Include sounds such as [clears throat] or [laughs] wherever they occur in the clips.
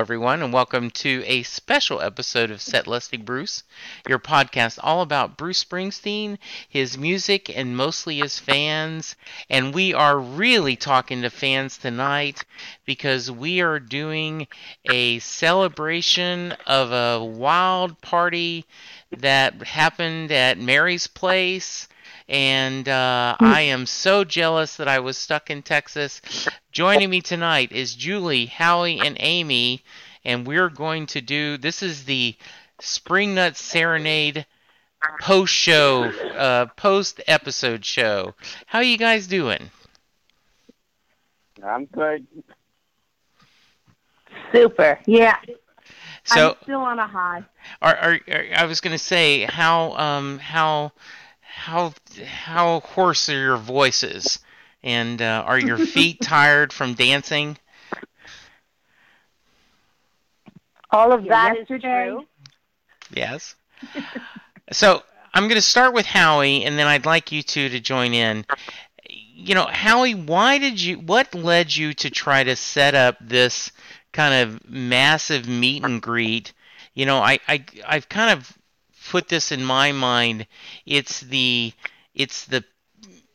Everyone, and welcome to a special episode of Set Lusting Bruce, your podcast all about Bruce Springsteen, his music, and mostly his fans. And we are really talking to fans tonight because we are doing a celebration of a wild party that happened at Mary's Place and uh, I am so jealous that I was stuck in Texas. Joining me tonight is Julie, Howie, and Amy, and we're going to do this is the Spring Nut Serenade post show, uh, post episode show. How are you guys doing? I'm good. Super. Yeah. So I'm still on a high. Are, are, are I was going to say how um how how how hoarse are your voices, and uh, are your feet [laughs] tired from dancing? All of that is Yesterday. true. Yes. so I'm going to start with Howie, and then I'd like you two to join in. You know, Howie, why did you? What led you to try to set up this kind of massive meet and greet? You know, I, I I've kind of put this in my mind. It's the it's the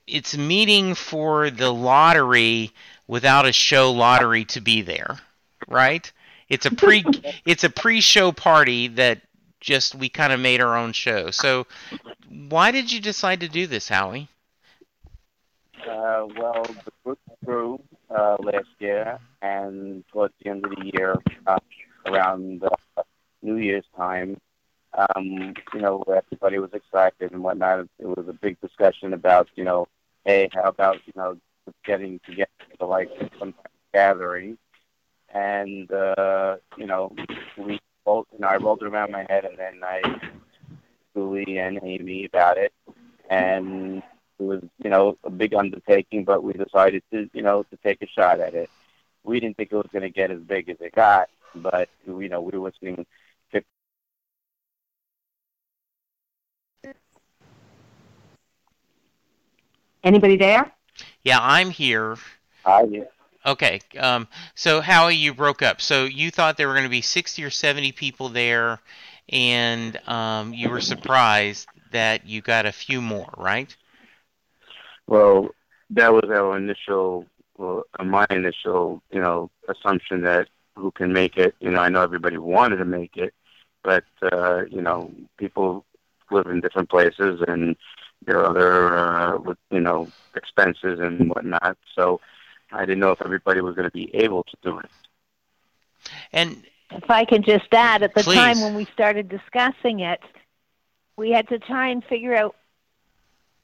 it's meeting for the lottery without a show lottery to be there, right? It's a pre [laughs] it's a pre-show party that just we kind of made our own show. So why did you decide to do this, Howie? Uh, well, the group grew uh, last year, and towards the end of the year, uh, around uh, New Year's time, um, you know, everybody was excited and whatnot. It was a big discussion about, you know, hey, how about, you know, getting together for like some gathering. And, uh, you know, we both, know, I rolled it around my head and then I, Julie and Amy about it. And it was, you know, a big undertaking, but we decided to, you know, to take a shot at it. We didn't think it was going to get as big as it got, but, you know, we were listening Anybody there? Yeah, I'm here. I, Okay. Um, so Howie, you broke up. So you thought there were going to be 60 or 70 people there, and um, you were surprised that you got a few more, right? Well, that was our initial, well, uh, my initial, you know, assumption that who can make it. You know, I know everybody wanted to make it, but uh, you know, people live in different places and there are other, uh, with you know, expenses and whatnot. So I didn't know if everybody was going to be able to do it. And If I can just add, at the Please. time when we started discussing it, we had to try and figure out,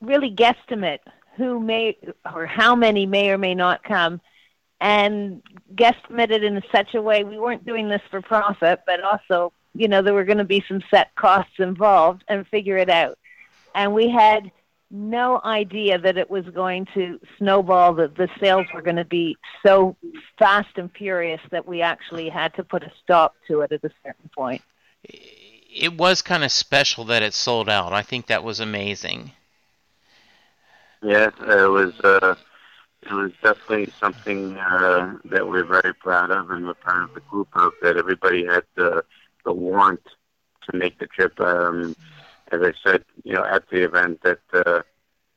really guesstimate who may or how many may or may not come, and guesstimate it in such a way we weren't doing this for profit, but also, you know, there were going to be some set costs involved, and figure it out. And we had no idea that it was going to snowball, that the sales were going to be so fast and furious that we actually had to put a stop to it at a certain point. it was kind of special that it sold out. I think that was amazing. Yes, it was. Uh, it was definitely something uh, that we're very proud of, and we're proud of the group of that. Everybody had the the want to make the trip. Um, as I said, you know, at the event, that uh,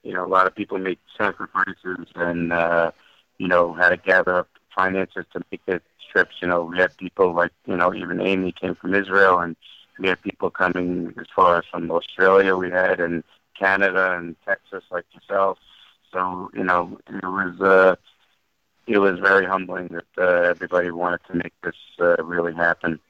you know, a lot of people made sacrifices and uh, you know had to gather up finances to make the trips. You know, we had people like you know, even Amy came from Israel, and we had people coming as far as from Australia. We had and Canada and Texas, like yourself. So you know, it was uh, it was very humbling that uh, everybody wanted to make this uh, really happen.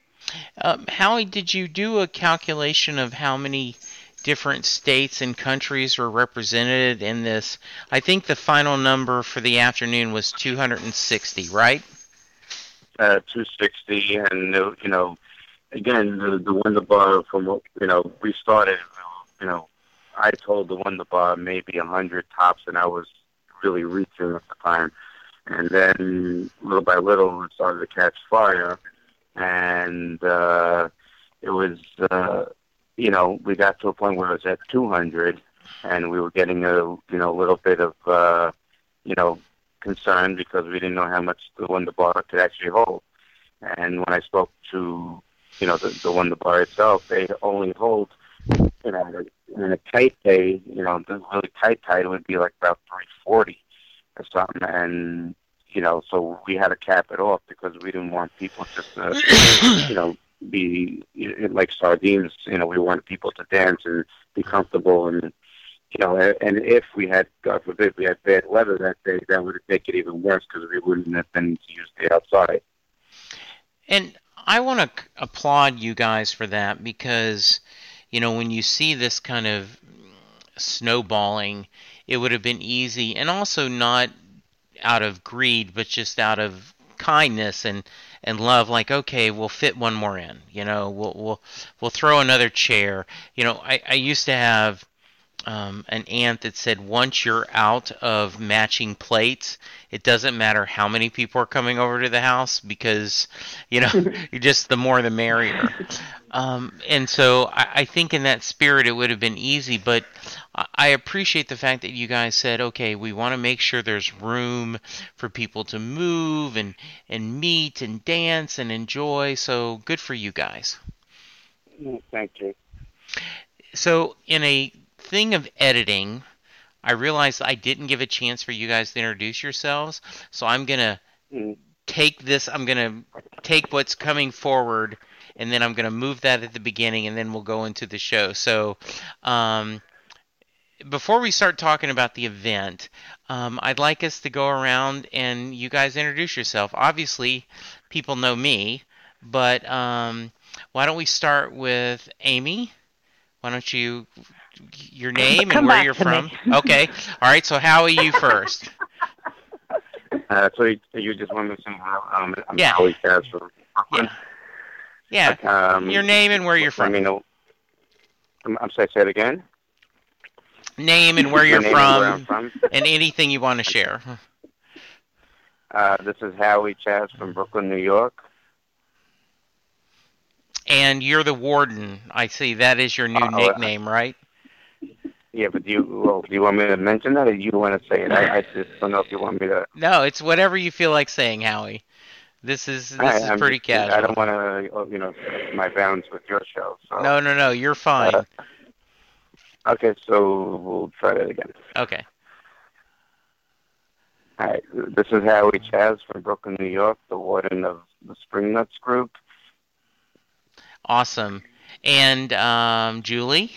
Um, Howie, did you do a calculation of how many different states and countries were represented in this? I think the final number for the afternoon was 260, right? Uh, 260, and uh, you know, again, the, the Wonder Bar from you know we started, you know, I told the Wonder Bar maybe hundred tops, and I was really reaching at the time. And then little by little, it started to catch fire, and uh, it was, uh, you know, we got to a point where it was at 200, and we were getting a, you know, a little bit of, uh, you know, concern because we didn't know how much the Wonder Bar could actually hold. And when I spoke to, you know, the, the Wonder Bar itself, they only hold, you know, in a tight day, you know, the really tight tight would be like about 340 or something, and you know, so we had to cap it off because we didn't want people just to, you know, be like sardines. You know, we wanted people to dance and be comfortable, and you know, and if we had, God forbid, we had bad weather that day, that would make it even worse because we wouldn't have been to use the outside. And I want to applaud you guys for that because you know, when you see this kind of snowballing, it would have been easy and also not out of greed, but just out of kindness and and love like okay we'll fit one more in you know we'll we'll we'll throw another chair. You know i i used to have um, an aunt that said once you're out of matching plates, it doesn't matter how many people are coming over to the house because, you know, [laughs] you just the more the merrier. Um, and so I, I, think in that spirit it would have been easy, but I appreciate the fact that you guys said, okay, we want to make sure there's room for people to move and, and meet and dance and enjoy. So good for you guys. Thank you. So in a thing of editing, I realized I didn't give a chance for you guys to introduce yourselves. So I'm going to mm. take this, I'm going to take what's coming forward, and then I'm going to move that at the beginning, and then we'll go into the show. So, um, before we start talking about the event, um, I'd like us to go around and you guys introduce yourself. Obviously, people know me, but um, why don't we start with Amy? Why don't you your name Come and where you're from? okay. All right. So how are you first? [laughs] Uh, so you, you, just want to say how um, I'm yeah. Howie Kaz from Brooklyn. Yeah. yeah. Um, your name and where you're from. I mean, I'm, I'm sorry. Say it again. Name and where [laughs] you're from, and, from, and anything you want to share. [laughs] Uh, this is Howie Chaz from Brooklyn, New York. And you're the warden. I see. That is your new uh, nickname, right? Yeah, but do you well, do you want me to mention that, or do you want to say it? I, I just don't know if you want me to. No, it's whatever you feel like saying, Howie. This is this I, is I'm pretty just, casual. I don't want to, you know, my bounds with your show. So. No, no, no. You're fine. Uh, okay, so we'll try that again. Okay. All right. This is Howie Chaz from Brooklyn, New York, the warden of the Spring Nuts Group. Awesome. And um, Julie?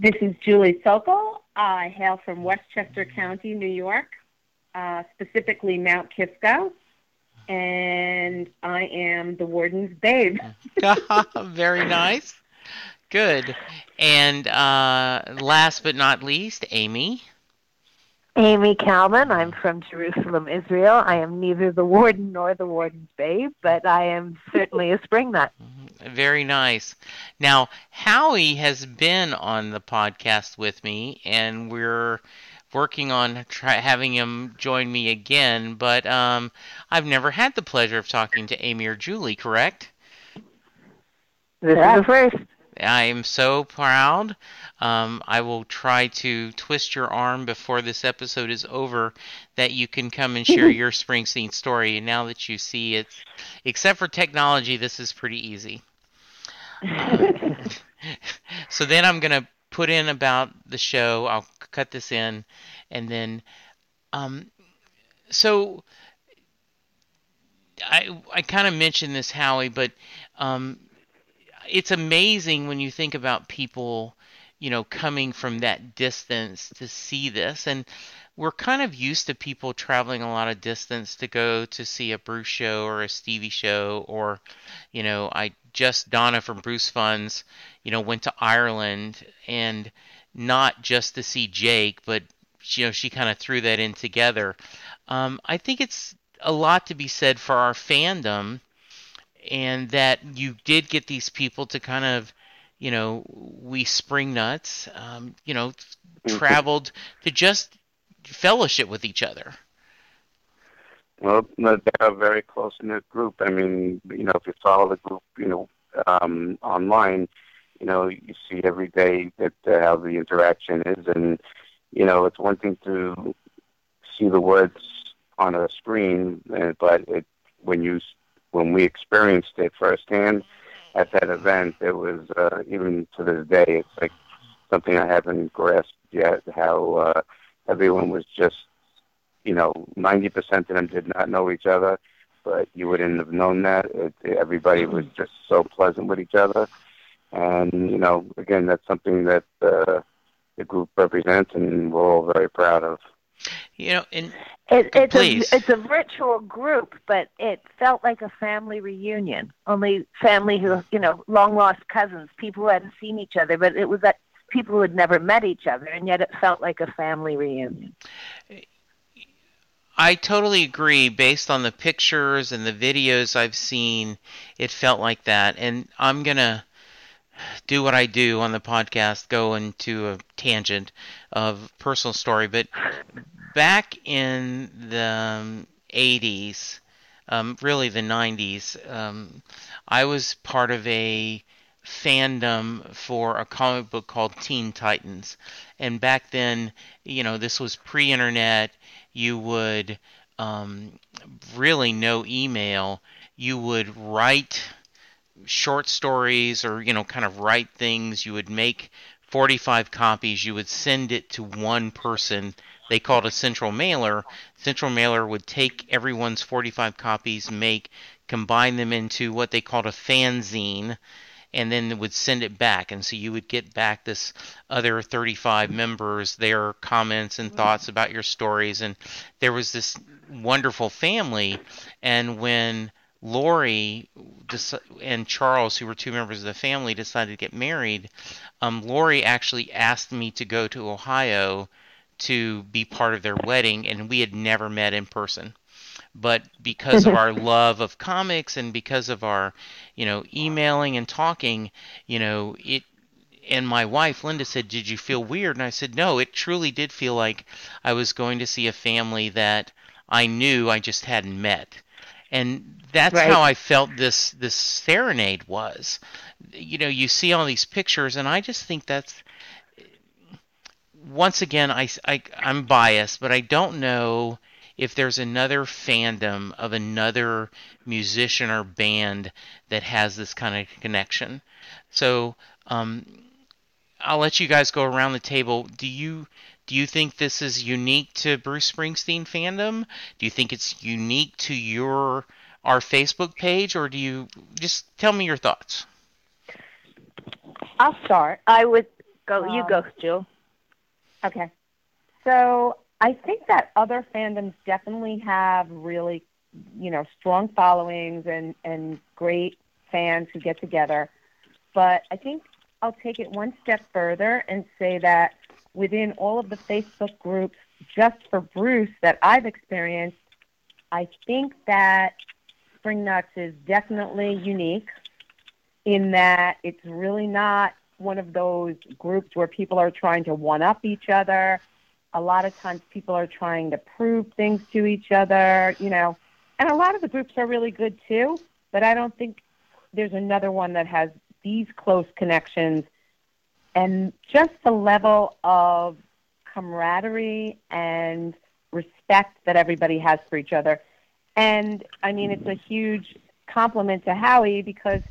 This is Julie Sokol. I hail from Westchester County, New York, uh, specifically Mount Kisco, and I am the warden's babe. [laughs] Very nice. Good. And uh, last but not least, Amy. Amy Kalman. I'm from Jerusalem, Israel. I am neither the warden nor the warden's babe, but I am certainly a spring nut. Very nice. Now, Howie has been on the podcast with me, and we're working on try, having him join me again, but um, I've never had the pleasure of talking to Amy or Julie, correct? This is the first. I am so proud. Um, I will try to twist your arm before this episode is over that you can come and share [laughs] your Springsteen story. And now that you see it, except for technology, this is pretty easy. [laughs] so then I'm to put in about the show. I'll cut this in. And then, um, so I, I kind of mentioned this, Howie, but um, it's amazing when you think about people, you know, coming from that distance to see this. And we're kind of used to people traveling a lot of distance to go to see a Bruce show or a Stevie show, or, you know, I just Donna from Bruce Funds, you know, went to Ireland and not just to see Jake, but you know, she kind of threw that in together. Um, I think it's a lot to be said for our fandom and that you did get these people to kind of, you know, we spring nuts, um, you know, mm-hmm. traveled to just fellowship with each other. Well, they're a very close knit group. I mean, you know, if you follow the group, you know, um, online, you know, you see every day that uh, how the interaction is, and you know, it's one thing to see the words on a screen, uh, but it, when you when we experienced it firsthand at that event, it was uh, even to this day, it's like something I haven't grasped yet. How uh, everyone was just, you know, ninety percent of them did not know each other, but you wouldn't have known that. It, everybody was just so pleasant with each other, and you know, again, that's something that uh, the group represents, and we're all very proud of. You know, and it, it's please. a it's a virtual group, but it felt like a family reunion. Only family who you know, long lost cousins, people who hadn't seen each other, but it was that people who had never met each other, and yet it felt like a family reunion. I totally agree. Based on the pictures and the videos I've seen, it felt like that. And I'm gonna do what I do on the podcast, go into a tangent of personal story. But back in the 80s, um, really the 90s, um, I was part of a fandom for a comic book called Teen Titans. And back then, you know, this was pre internet. You would um, really no email. You would write short stories or you know kind of write things you would make 45 copies you would send it to one person they called a central mailer central mailer would take everyone's 45 copies make combine them into what they called a fanzine and then would send it back and so you would get back this other 35 members their comments and thoughts about your stories and there was this wonderful family and when Lori and Charles, who were two members of the family, decided to get married. Um, Lori actually asked me to go to Ohio to be part of their wedding, and we had never met in person. But because of [laughs] our love of comics and because of our, you know, emailing and talking, you know, it and my wife Linda said, "Did you feel weird?" And I said, "No, it truly did feel like I was going to see a family that I knew I just hadn't met." and that's right. how I felt this this serenade was. You know, you see all these pictures, and I just think that's once again I, I I'm biased, but I don't know if there's another fandom of another musician or band that has this kind of connection. So um, I'll let you guys go around the table. Do you do you think this is unique to Bruce Springsteen fandom? Do you think it's unique to your our Facebook page, or do you just tell me your thoughts? I'll start. I would go. Um, you go, Jill. Okay. So I think that other fandoms definitely have really, you know, strong followings and and great fans who get together. But I think I'll take it one step further and say that within all of the Facebook groups just for Bruce that I've experienced, I think that Spring Nuts is definitely unique in that it's really not one of those groups where people are trying to one up each other. A lot of times people are trying to prove things to each other, you know. And a lot of the groups are really good too, but I don't think there's another one that has these close connections and just the level of camaraderie and respect that everybody has for each other. And I mean, it's a huge compliment to Howie because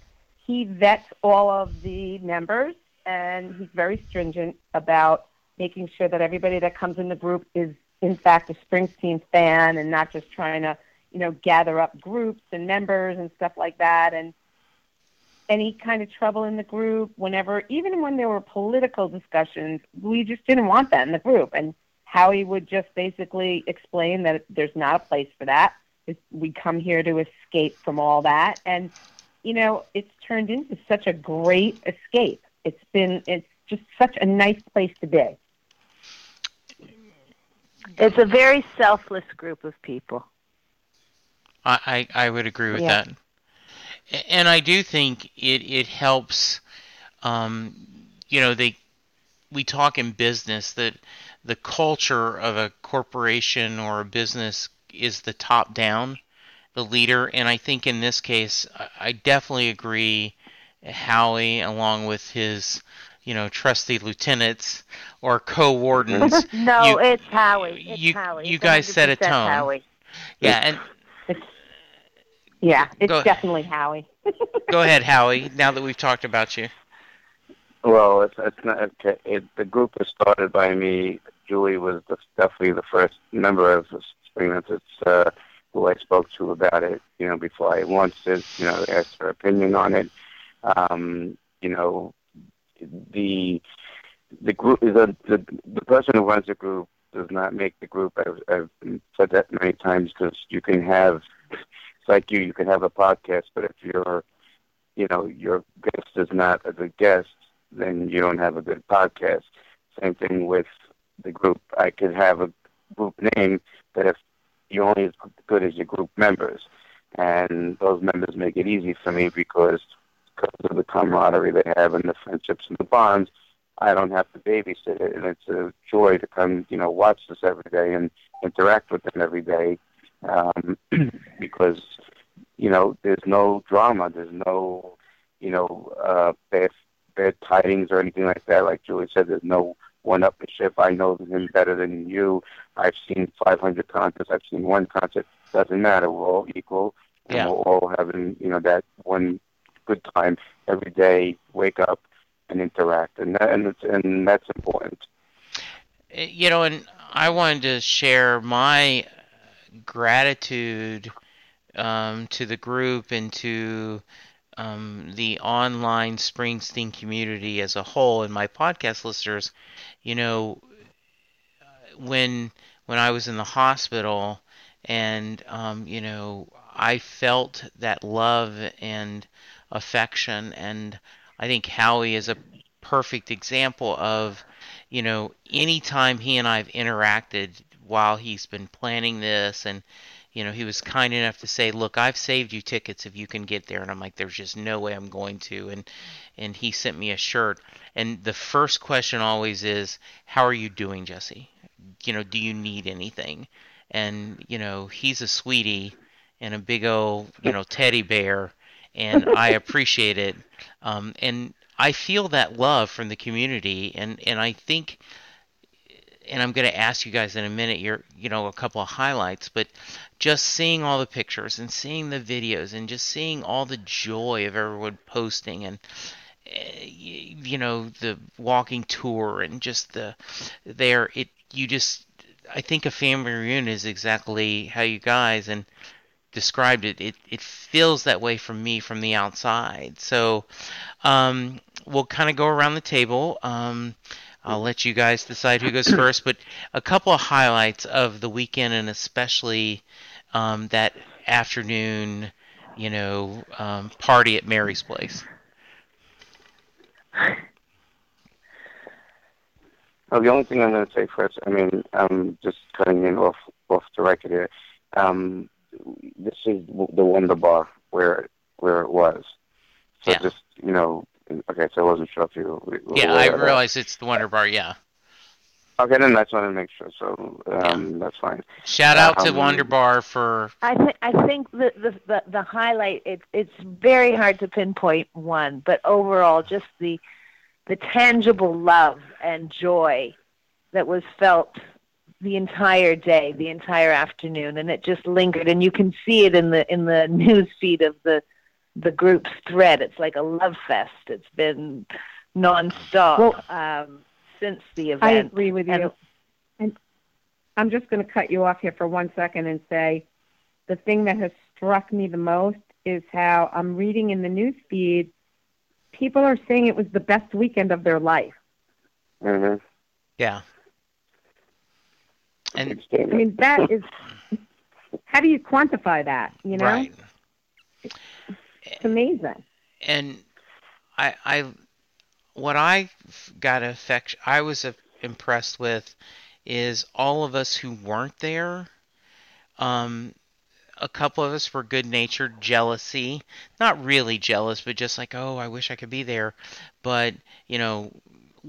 he vets all of the members and he's very stringent about making sure that everybody that comes in the group is in fact a Springsteen fan and not just trying to, you know, gather up groups and members and stuff like that. And any kind of trouble in the group, whenever, even when there were political discussions, we just didn't want that in the group. And Howie would just basically explain that there's not a place for that. We come here to escape from all that. And, you know, it's turned into such a great escape. It's been, it's just such a nice place to be. It's a very selfless group of people. I, I, I would agree with Yeah. that. And I do think it, it helps, um, you know, they, we talk in business that the culture of a corporation or a business is the top down, the leader. And I think in this case, I- I definitely agree. Howie, along with his, you know, trusty lieutenants or co-wardens, [laughs] no, You- it's Howie. It's you- Howie. you guys set a tone. Howie. yeah. And It's, [laughs] yeah, it's Go- definitely Howie. go [laughs] ahead, Howie. Now that we've talked about you. Well, it's it's not. Okay, it, the group was started by me. Julie was the, definitely the first member of the Spring It's uh, who I spoke to about it. You know, before I launched it. You know, asked her opinion on it. Um, you know, the the group the, the the person who runs the group does not make the group. I've, I've said that many times because you can have. It's like you. You can have a podcast, but if you're you know, your guest is not a good guest, then you don't have a good podcast. Same thing with the group. I could have a group name, but if you're only as good as your group members, and those members make it easy for me because because of the camaraderie they have and the friendships and the bonds, I don't have to babysit it, and it's a joy to come, you know, watch this every day and interact with them every day, um, [clears throat] because you know, there's no drama, there's no, you know, uh, bad bad tidings or anything like that. Like Julie said, there's no one-upmanship. I know him better than you. I've seen 500 concerts. I've seen one concert. Doesn't matter. We're all equal, and Yeah. we're all having, you know, that one good time every day. Wake up and interact, and that, and and that's important. Uh, you know, and I wanted to share my gratitude um, to the group and to um, the online Springsteen community as a whole and my podcast listeners. You know, when when I was in the hospital, and um, you know, I felt that love and affection, and I think Howie is a perfect example of you know, anytime he and I've interacted while he's been planning this, and you know, he was kind enough to say, "Look, I've saved you tickets if you can get there," and I'm like, "There's just no way I'm going to," and and he sent me a shirt, and the first question always is, "How are you doing, Jesse? You know, do you need anything?" And you know, he's a sweetie and a big old you know teddy bear, and I appreciate it, um, and I feel that love from the community, and and I think, and I'm going to ask you guys in a minute, your you know a couple of highlights, but just seeing all the pictures and seeing the videos and just seeing all the joy of everyone posting and eh, you know the walking tour and just the there it you just I think a family reunion is exactly how you guys and described it. It it feels that way from me from the outside. So um, we'll kind of go around the table. Um, I'll let you guys decide who goes [clears throat] first, but a couple of highlights of the weekend and especially um, that afternoon, you know, um, party at Mary's place. Well, the only thing I'm going to say first, I mean, I'm just cutting in off off the record here. Um, this is the Wonder Bar where where it was. So Yeah. just you know, okay. So I wasn't sure if you. Yeah, I of realize it's the Wonder Bar. Yeah, Okay, then that's what I make sure. So um, that's fine. Shout out to Um, Wonderbar for I think I think the, the the the highlight it's it's very hard to pinpoint one, but overall just the the tangible love and joy that was felt the entire day, the entire afternoon, and it just lingered. And you can see it in the in the [laughs] news feed of the the group's thread. It's like a love fest. It's been nonstop um, since the event. I agree with you. And- And I'm just going to cut you off here for one second and say the thing that has struck me the most is how I'm reading in the news feed, people are saying it was the best weekend of their life. hmm yeah. And I mean, that is, how do you quantify that? You know, right. it's amazing. and I, I, what I got affect, I was impressed with, is all of us who weren't there. Um, a couple of us were good-natured jealousy, not really jealous, but just like, oh, I wish I could be there. But you know,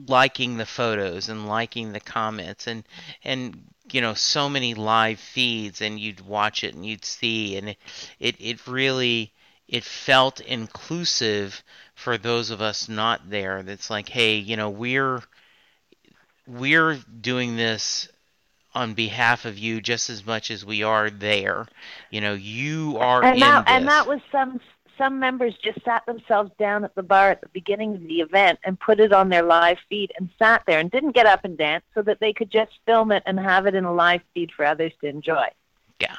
liking the photos and liking the comments and and you know so many live feeds and you'd watch it and you'd see and it it, it really it felt inclusive for those of us not there that's like hey you know we're we're doing this on behalf of you just as much as we are there. You know you are and in that this. and that was some some members just sat themselves down at the bar at the beginning of the event and put it on their live feed and sat there and didn't get up and dance so that they could just film it and have it in a live feed for others to enjoy. Yeah.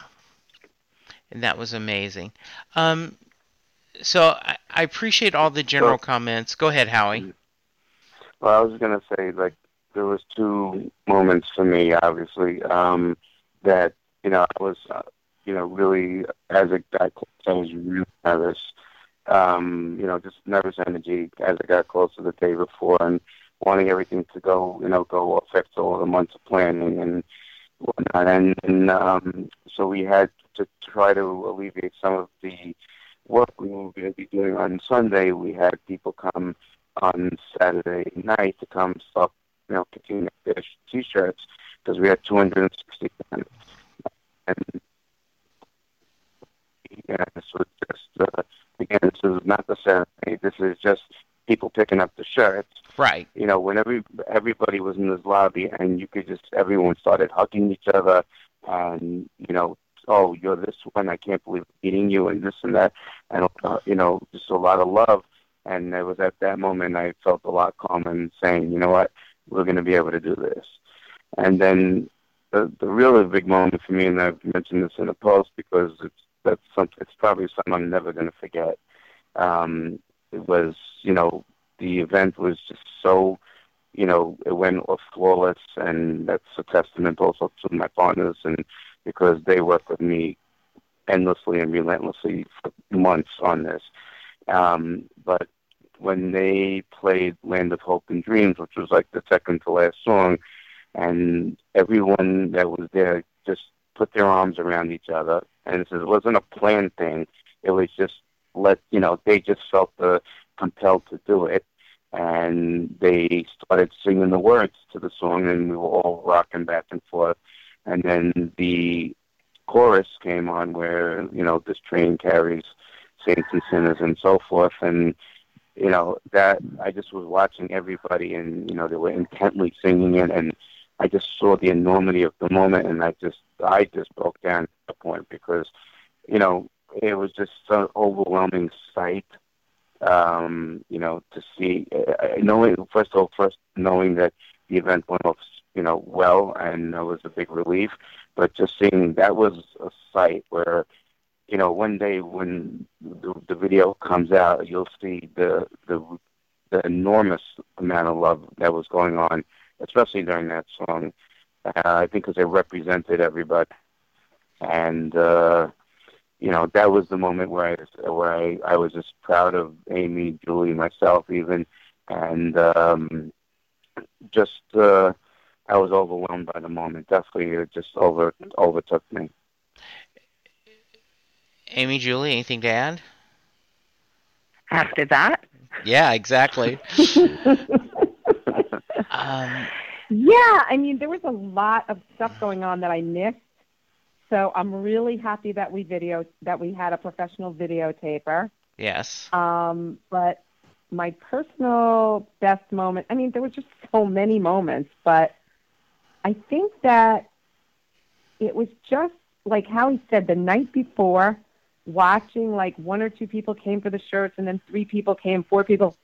And that was amazing. Um, so I, I appreciate all the general Well- comments. Go ahead, Howie. Well, I was gonna say like there was two moments for me, obviously, um, that you know I was, uh, you know, really as got close, I was really nervous. Um, you know, just nervous energy as I got close to the day before, and wanting everything to go, you know, go affect all the months of planning and whatnot. And, and um, so we had to try to alleviate some of the work we were going to be doing on Sunday. We had people come on Saturday night to come start, you know, picking up their t-shirts because we had 260 them. And yeah, this was just uh, again, this is not the ceremony. This is just people picking up the shirts. Right. You know, when every everybody was in this lobby, and you could just everyone started hugging each other, and you know, oh, you're this one. I can't believe I'm meeting you, and this and that, and uh, you know, just a lot of love. And it was at that moment I felt a lot calmer and saying, you know what, we're going to be able to do this. And then the the really big moment for me, and I've mentioned this in a post because it's that's something. It's probably something I'm never going to forget. Um, it was, you know, the event was just so, you know, it went off flawless, and that's a testament also to my partners, and because they worked with me endlessly and relentlessly for months on this. Um, but when they played Land of Hope and Dreams, which was like the second to last song, and everyone that was there just put their arms around each other, and it wasn't a planned thing. It was just let you know they just felt the compelled to do it, and they started singing the words to the song, and we were all rocking back and forth, and then the chorus came on where you know this train carries saints and sinners and so forth, and you know that I just was watching everybody, and you know they were intently singing it, and I just saw the enormity of the moment, and I just I just broke down at the point because you know it was just an overwhelming sight. Um, you know, to see, uh, knowing first of all, first knowing that the event went off, you know, well, and it was a big relief. But just seeing that was a sight where, you know, one day when the, the video comes out, you'll see the the the enormous amount of love that was going on, especially during that song. Uh, I think because they represented everybody, and uh, you know that was the moment where I where I, I was just proud of Amy, Julie, myself, even, and um, just uh, I was overwhelmed by the moment. Definitely, it just over overtook me. Amy, Julie, anything to add? After that, Yeah, exactly. [laughs] um, Yeah, I mean, there was a lot of stuff going on that I missed. So I'm really happy that we video that we had a professional videotaper. Yes. Um, but my personal best moment, I mean, there were just so many moments, but I think that it was just like how he said the night before, watching like one or two people came for the shirts and then three people came, four people.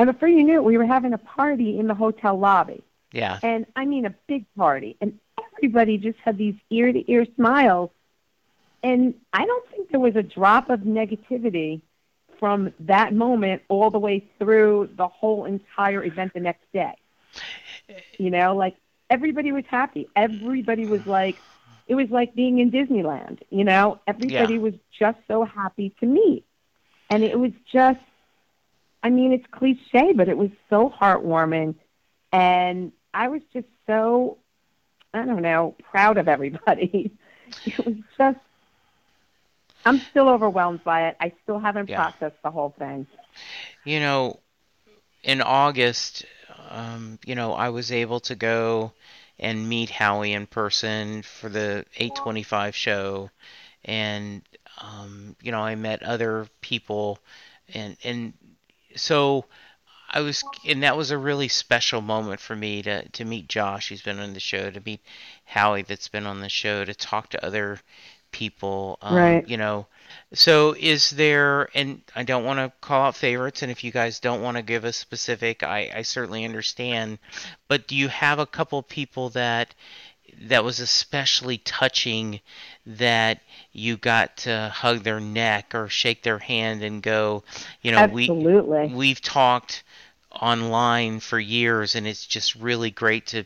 And before you knew it, we were having a party in the hotel lobby. Yeah. And I mean a big party. And everybody just had these ear to ear smiles. And I don't think there was a drop of negativity from that moment all the way through the whole entire event the next day. You know, like everybody was happy. Everybody was like, it was like being in Disneyland. You know, everybody Yeah. was just so happy to meet. And it was just, I mean, it's cliche, but it was so heartwarming. And I was just so, I don't know, proud of everybody. [laughs] it was just, I'm still overwhelmed by it. I still haven't Yeah. processed the whole thing. You know, in August, um, you know, I was able to go and meet Howie in person for the 825 show, and um, you know, I met other people, and and so I was, and that was a really special moment for me to to meet Josh, who's been on the show, to meet Howie, that's been on the show, to talk to other people, um, Right. You know, so is there, and I don't want to call out favorites, and if you guys don't want to give a specific, I, I certainly understand. But do you have a couple people that that was especially touching that you got to hug their neck or shake their hand and go, you know, we Absolutely. we've talked online for years and it's just really great to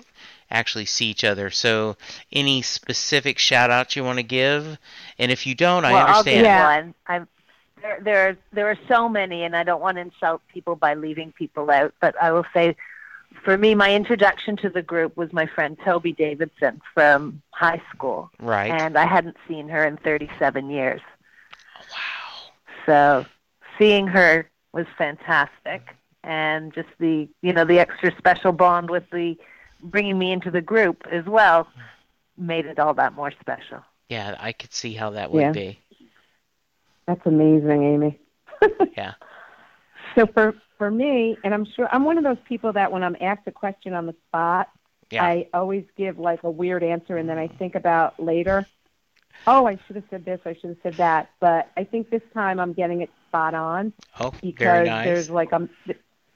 actually see each other. So any specific shout outs you want to give? And if you don't, I well, I'll understand. give Yeah. one. I'm, there, there, there are so many, and I don't want to insult people by leaving people out. But I will say, for me, my introduction to the group was my friend Toby Davidson from high school, Right. and I hadn't seen her in 37 years. Oh, wow. So seeing her was fantastic, and just the you know the extra special bond with the bringing me into the group as well made it all that more special. Yeah, I could see how that would Yeah. be. That's amazing, Amy. [laughs] Yeah. So for for me, and I'm sure I'm one of those people that when I'm asked a question on the spot, Yeah. I always give like a weird answer, and then I think about later. Oh, I should have said this. I should have said that. But I think this time I'm getting it spot on Oh, because very nice. there's like a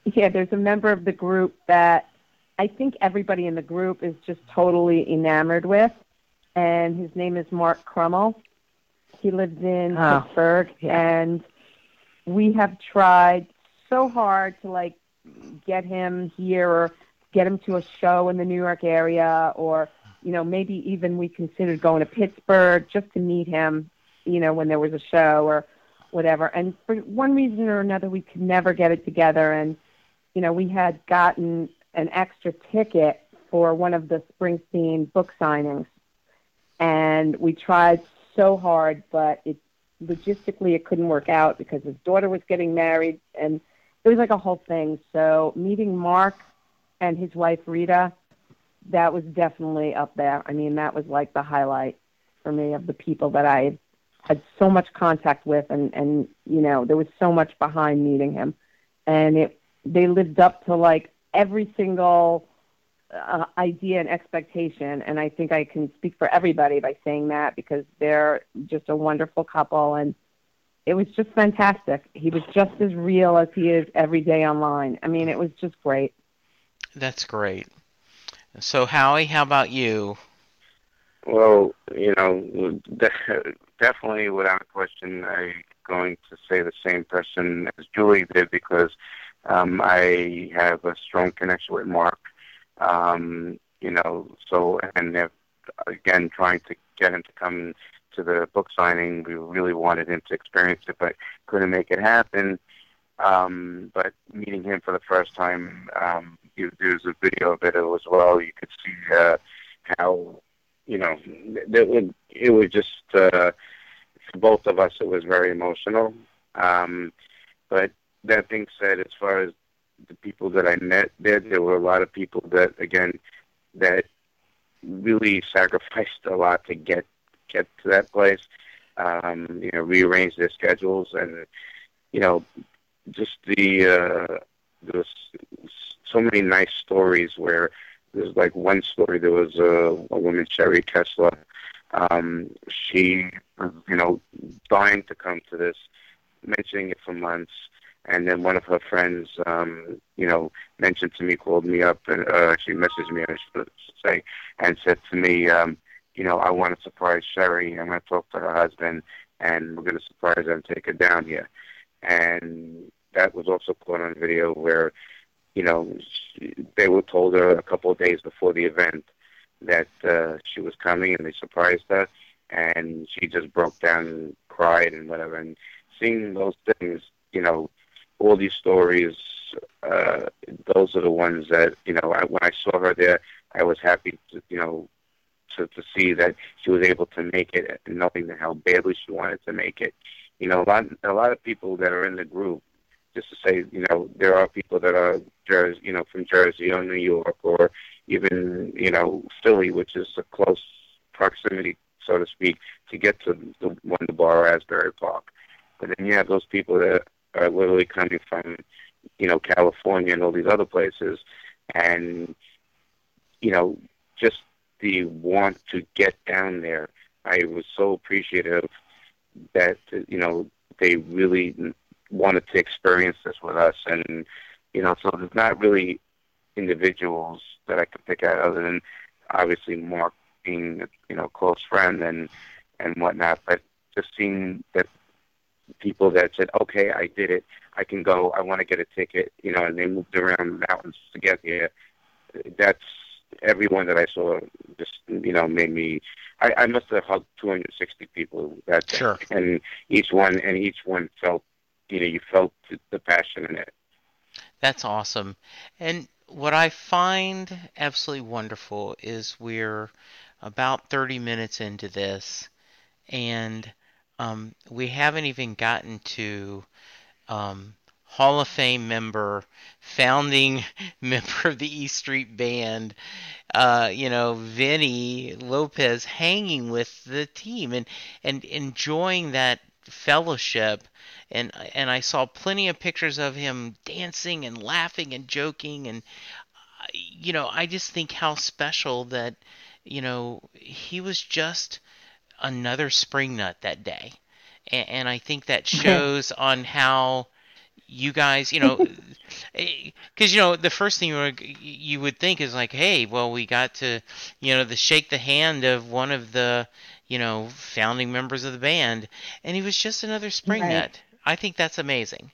yeah, there's a member of the group that I think everybody in the group is just totally enamored with, and his name is Mark Crummell. He lives in Oh, Pittsburgh, yeah. and we have tried so hard to like get him here or get him to a show in the New York area, or you know maybe even we considered going to Pittsburgh just to meet him, you know when there was a show or whatever. And for one reason or another, we could never get it together. And you know, we had gotten an extra ticket for one of the Springsteen book signings, and we tried so hard, but it logistically it couldn't work out because his daughter was getting married, and it was like a whole thing. So meeting Mark and his wife Rita, that was definitely up there. I mean, that was like the highlight for me of the people that I had so much contact with, and and you know there was so much behind meeting him, and it they lived up to like every single uh, idea and expectation, and I think I can speak for everybody by saying that because they're just a wonderful couple, and it was just fantastic. He was just as real as he is every day online. I mean, it was just great. That's great. So Howie, how about you? Well, you know, definitely without a question, I'm going to say the same person as Julie did because um, I have a strong connection with Mark. Um, you know, so and if, again, trying to get him to come to the book signing, we really wanted him to experience it, but couldn't make it happen. Um, but meeting him for the first time, um, you, there's a video of it as well. You could see uh, how you know, it was, it was just uh, for both of us. It was very emotional. Um, but that being said, as far as the people that I met there, there were a lot of people that, again, that really sacrificed a lot to get get to that place. Um, you know, rearrange their schedules and you know, just the uh, there was so many nice stories where there's like one story. There was a, a woman, Sherry Tesla, Um, she you know, dying to come to this, mentioning it for months. And then one of her friends, um, you know, mentioned to me, called me up, and uh, she messaged me, I should say, and said to me, um, you know, I want to surprise Sherry. I'm going to talk to her husband, and we're going to surprise her and take her down here. And that was also caught on video where, you know, she, they were told her a couple of days before the event that uh, she was coming, and they surprised her, and she just broke down and cried and whatever. And seeing those things, you know, all these stories, uh, those are the ones that you know. I, when I saw her there, I was happy to you know to to see that she was able to make it, knowing how badly she wanted to make it. You know, a lot a lot of people that are in the group. Just to say, you know, there are people that are Jersey, you know, from Jersey or New York or even you know Philly, which is a close proximity, so to speak, to get to the Wonderbar Asbury Park. But then you have those people that are literally coming from, you know, California and all these other places, and you know, just the want to get down there. I was so appreciative that you know they really wanted to experience this with us, and you know, so there's not really individuals that I could pick out other than obviously Mark being you know close friend and and whatnot, but just seeing that people that said, okay, I did it, I can go, I want to get a ticket, you know, and they moved around mountains to get here. That's everyone that I saw just, you know, made me, I, I must have hugged 260 people that day. Sure. And each one, and each one felt, you know, you felt the, the passion in it. That's awesome. And what I find absolutely wonderful is we're about 30 minutes into this, and um, we haven't even gotten to um, Hall of Fame member, founding [laughs] member of the E Street Band, uh, you know, Vini Lopez hanging with the team and, and enjoying that fellowship. And and I saw plenty of pictures of him dancing and laughing and joking. And uh, you know I just think how special that you know he was just another spring nut that day. And, and I think that [laughs] shows on how you guys, you know, [laughs] because you know the first thing you would, you would think is like, hey, well, we got to, you know, the shake the hand of one of the, you know, founding members of the band, and he was just another spring Right. nut. I think that's amazing.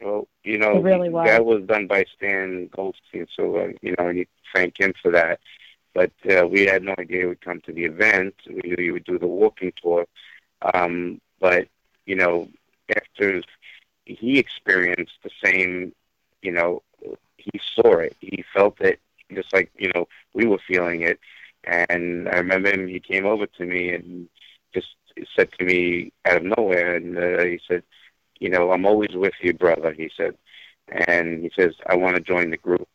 Well, you know, really was. that was done by Stan Goldstein, so uh, you know, I need to thank him for that. But uh, we had no idea he would come to the event. We knew he would do the walking tour, um, but you know, after he experienced the same, you know, he saw it, he felt it, just like you know we were feeling it. And I remember him. He came over to me and just said to me out of nowhere, and uh, he said, you know, I'm always with you, brother, he said. And he says, I want to join the group.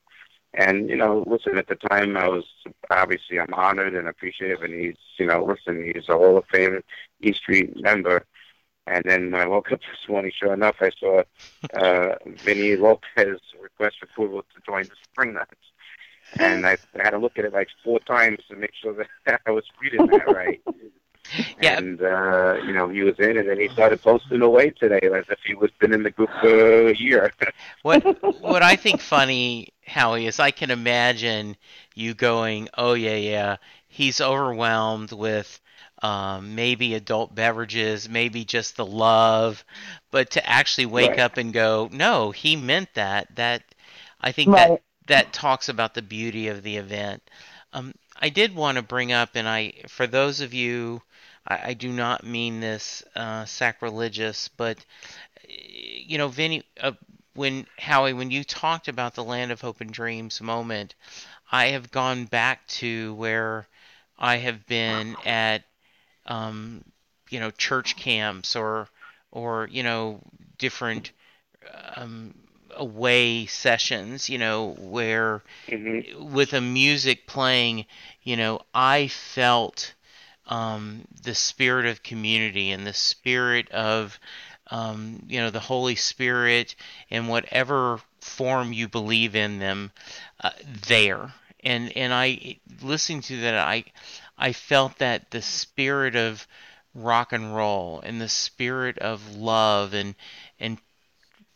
And, you know, listen, at the time I was, obviously I'm honored and appreciative, and he's, you know, listen, he's a Hall of Fame E Street member. And then when I woke up this morning, sure enough, I saw uh, Vini Lopez request approval to join the Spring Nuts. And I, I had to look at it like four times to make sure that [laughs] I was reading that right. [laughs] Yeah. And uh, you know, he was in, and then he started posting away today as if he was been in the group for a year. [laughs] What what I think funny, Howie, is I can imagine you going, "Oh yeah, yeah, he's overwhelmed with um, maybe adult beverages, maybe just the love," but to actually wake Right. up and go, "No, he meant that." That I think Right. that that talks about the beauty of the event. Um, I did want to bring up, and I for those of you, I, I do not mean this uh, sacrilegious, but you know, Vinny, uh, when Howie, when you talked about the Land of Hope and Dreams moment, I have gone back to where I have been at, um, you know, church camps or, or you know, different um, away sessions, you know, where mm-hmm. with a music playing, you know, I felt um, the spirit of community and the spirit of, um, you know, the Holy Spirit in whatever form you believe in them uh, there. And and I listening to that, I I felt that the spirit of rock and roll and the spirit of love and and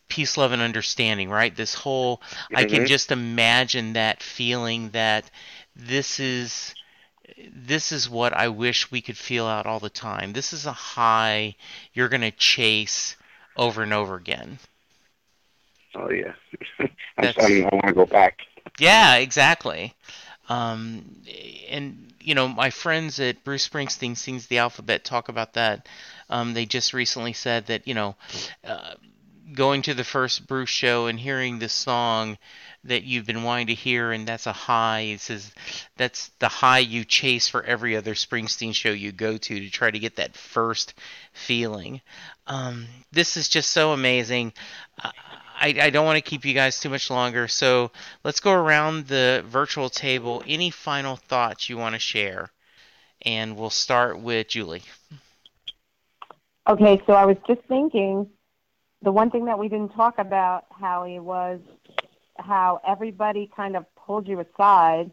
peace, love, and understanding, right? This whole, mm-hmm. I can mm-hmm. just imagine that feeling that this is this is what I wish we could feel out all the time. This is a high you're going to chase over and over again. Oh yeah, [laughs] I, I want to go back. Yeah, exactly. Um, and you know, my friends at Bruce Springsteen Sings the Alphabet talk about that. Um, they just recently said that you know, uh, going to the first Bruce show and hearing the song that you've been wanting to hear, and that's a high. It says that's the high you chase for every other Springsteen show you go to to try to get that first feeling. Um, this is just so amazing. I, I don't want to keep you guys too much longer, so let's go around the virtual table. Any final thoughts you want to share? And we'll start with Julie. Okay, so I was just thinking the one thing that we didn't talk about, Howie, was how everybody kind of pulled you aside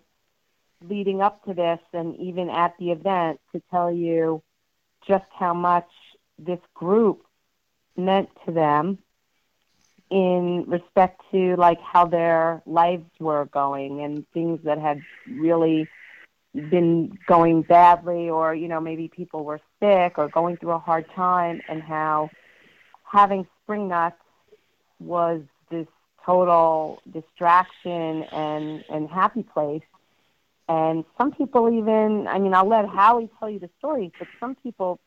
leading up to this and even at the event to tell you just how much this group meant to them in respect to like how their lives were going and things that had really been going badly or you know maybe people were sick or going through a hard time and how having spring nuts was this total distraction and and happy place. And some people even, I mean, I'll let Howie tell you the stories, but some people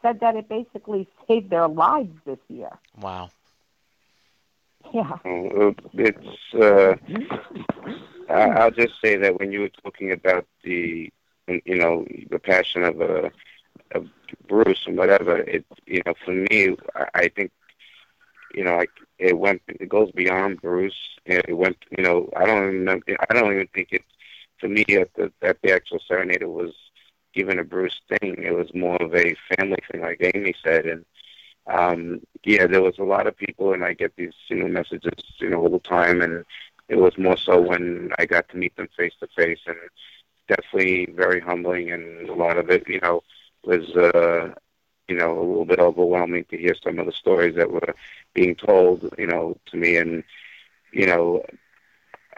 said that it basically saved their lives this year. Wow. Yeah. It's. Uh, I'll just say that when you were talking about the, you know, the passion of a, uh, of Bruce and whatever, it, you know, for me, I think you know, like it went, it goes beyond Bruce. It went, you know, I don't even, I don't even think it. To me, at the at the actual serenade, it was even a Bruce thing. It was more of a family thing, like Amy said, and um, yeah, there was a lot of people, and I get these, you know, messages, you know, all the time, and it was more so when I got to meet them face to face, and it's definitely very humbling, and a lot of it, you know, was uh, you know, a little bit overwhelming to hear some of the stories that were being told, you know, to me. And, you know,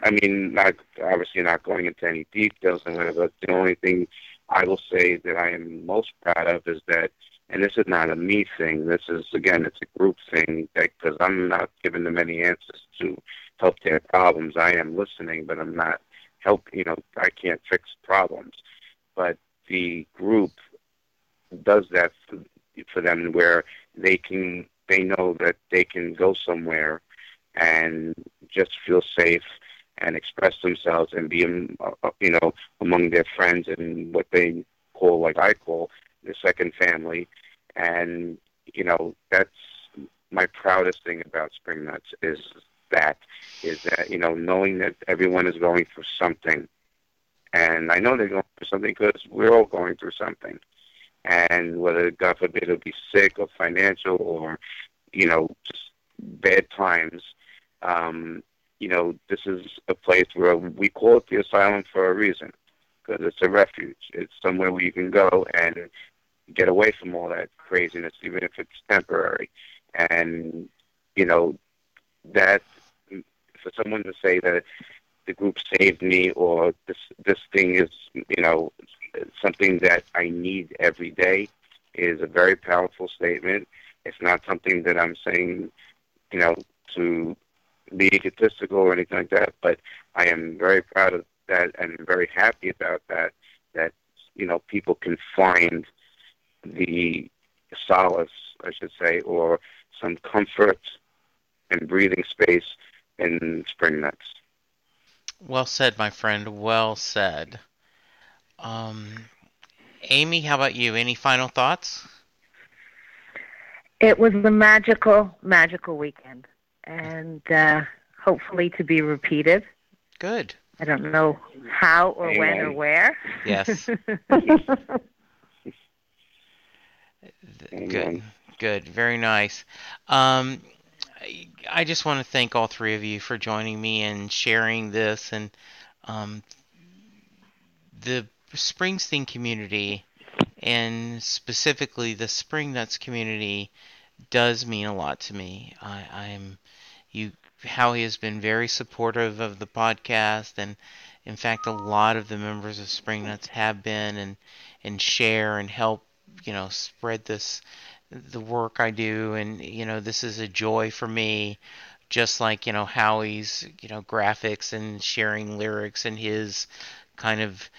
I mean, not obviously not going into any details and whatever, but the only thing I will say that I am most proud of is that, and this is not a me thing, this is, again, it's a group thing, because I'm not giving them any answers to help their problems. I am listening, but I'm not help, you know, I can't fix problems. But the group does that for, them where they can they know that they can go somewhere and just feel safe and express themselves and be uh, uh, you know among their friends and what they call like I call the second family and you know that's my proudest thing about spring nuts is that is that you know knowing that everyone is going through something and I know they're going through something because we're all going through something and whether God forbid it'll be sick or financial or you know just bad times. Um, you know, this is a place where we call it the asylum for a reason because it's a refuge. It's somewhere where you can go and get away from all that craziness, even if it's temporary. And you know that for someone to say that the group saved me or this this thing is you know something that I need every day is a very powerful statement. It's not something that I'm saying, you know, to be egotistical or anything like that, but I am very proud of that and very happy about that, that, you know, people can find the solace, I should say, or some comfort and breathing space in spring nuts. Well said, my friend. Well said. Um, Amy, how about you? Any final thoughts? It was a magical, magical weekend. and uh, hopefully to be repeated. Good. I don't know how or when or where. Yes. [laughs] Amen. Good. Good. Very nice. Um, I- I just want to thank all three of you for joining me and sharing this and um, the Springsteen community and specifically the Spring Nuts community does mean a lot to me. I, I'm you Howie has been very supportive of the podcast and in fact a lot of the members of Spring Nuts have been and and share and help you know spread this the work I do and you know this is a joy for me just like you know Howie's you know graphics and sharing lyrics and his kind of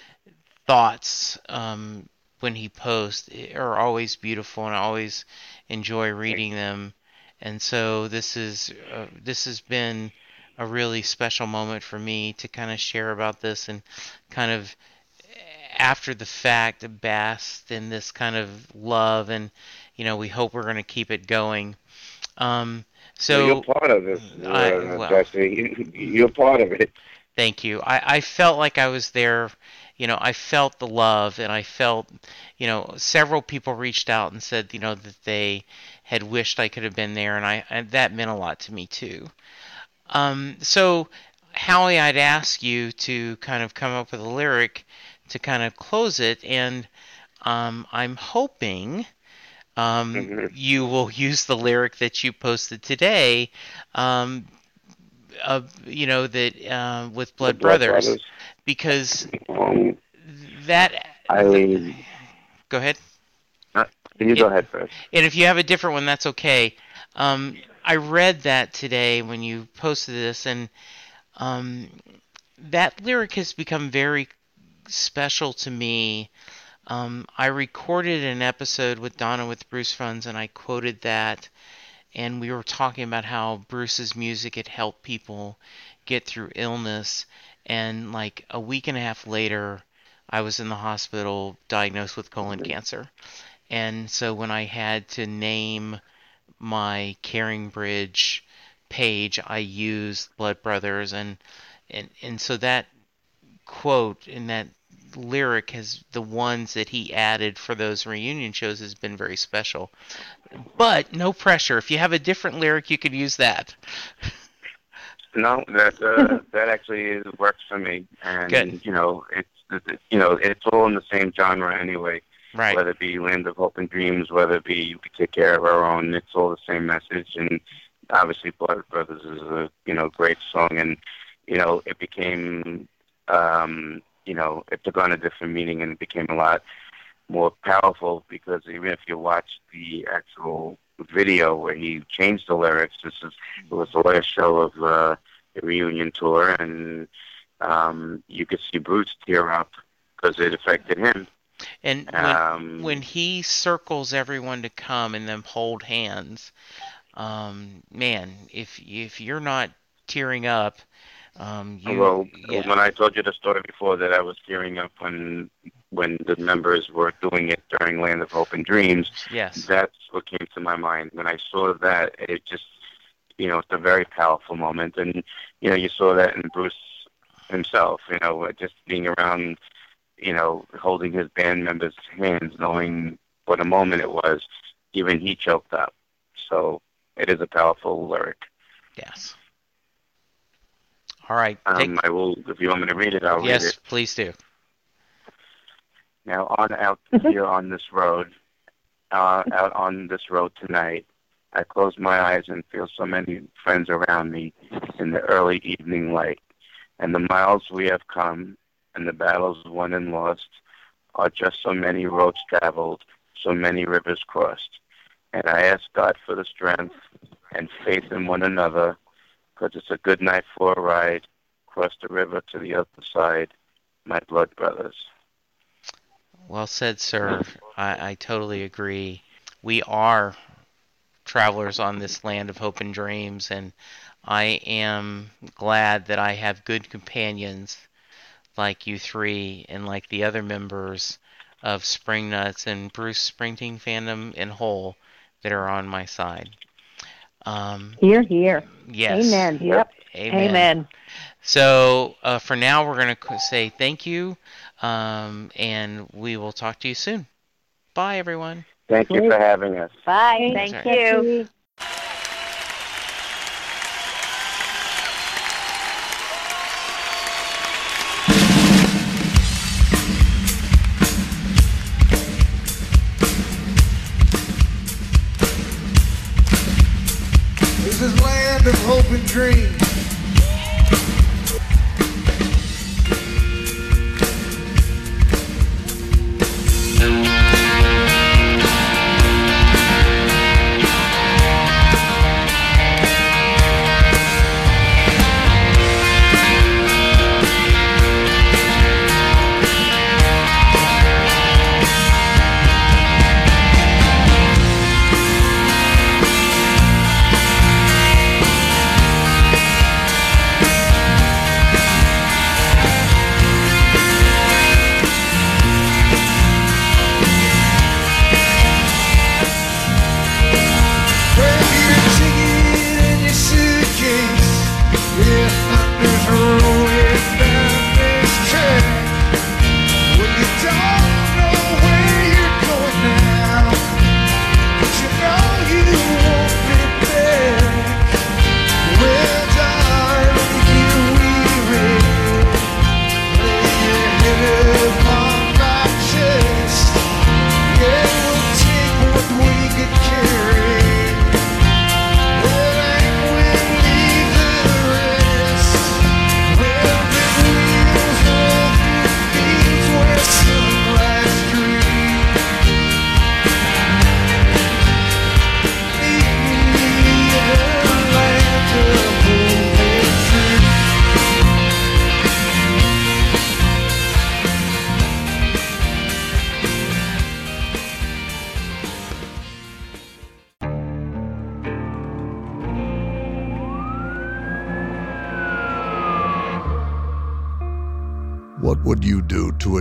thoughts um, when he posts are always beautiful and I always enjoy reading them. And so this is uh, this has been a really special moment for me to kind of share about this and kind of after the fact bask in this kind of love and you know we hope we're going to keep it going um so you're part of this, I- uh, well-. You're part of it. Thank you. I, I felt like I was there. You know, I felt the love, and I felt, you know, several people reached out and said, you know, that they had wished I could have been there, and I and that meant a lot to me too. Um, so, Howie, I'd ask you to kind of come up with a lyric to kind of close it, and um, I'm hoping um, Mhm. you will [laughs] use the lyric that you posted today. Um, uh, you know that uh, with Blood, Blood Brothers, because Um, that. I Go ahead. can you go ahead first? And if you have a different one, that's okay. Um, I read that today when you posted this, and um, that lyric has become very special to me. Um, I recorded an episode with Donna with Bruce Funds, and I quoted that, and we were talking about how Bruce's music had helped people get through illness. And like a week and a half later, I was in the hospital diagnosed with colon cancer. And so when I had to name my Caring Bridge page, I used Blood Brothers, and and and so that quote and that lyric has the ones that he added for those reunion shows has been very special. But no pressure. If you have a different lyric, you could use that. No, that uh, [laughs] that actually is, works for me, and Good. you know, it's it's- you know, it's all in the same genre anyway. Right. Whether it be Land of Hope and Dreams, whether it be We Take Care of Our Own, it's all the same message. And obviously, Blood Brothers is a you know great song, and you know it became um, you know it took on a different meaning and it became a lot more powerful because even if you watch the actual video where he changed the lyrics, this is it was the last show of uh, the reunion tour, and um, you could see Bruce tear up because it affected him. And when Um, when he circles everyone to come and then hold hands, um, man, if if you're not tearing up, um, you well, yeah, when I told you the story before that I was tearing up when when the members were doing it during Land of Hope and Dreams, yes, that's what came to my mind. When I saw that, it just, you know, it's a very powerful moment. And, you know, you saw that in Bruce himself, you know, just being around, you know, holding his band members' hands, knowing what a moment it was, even he choked up. So it is a powerful lyric. yes. All right, take, Um, I will, if you want me to read it, I'll read it. yes, please do. Now on out [laughs] here on this road, uh, out on this road tonight, I close my eyes and feel so many friends around me in the early evening light. And the miles we have come and the battles won and lost are just so many roads traveled, so many rivers crossed. And I ask God for the strength and faith in one another, because it's a good night for a ride, cross the river to the other side, my blood brothers. Well said, sir. I, I totally agree. We are travelers on this land of hope and dreams, and I am glad that I have good companions like you three and like the other members of Spring Nuts and Bruce Springsteen fandom in whole that are on my side. Um, Here, here. yes. Amen. Yep. Amen. Amen. So uh, for now, we're going to say thank you, um, and we will talk to you soon. Bye, everyone. Thank you for having us. Bye. Thanks, Thank Sorry. you. And dreams.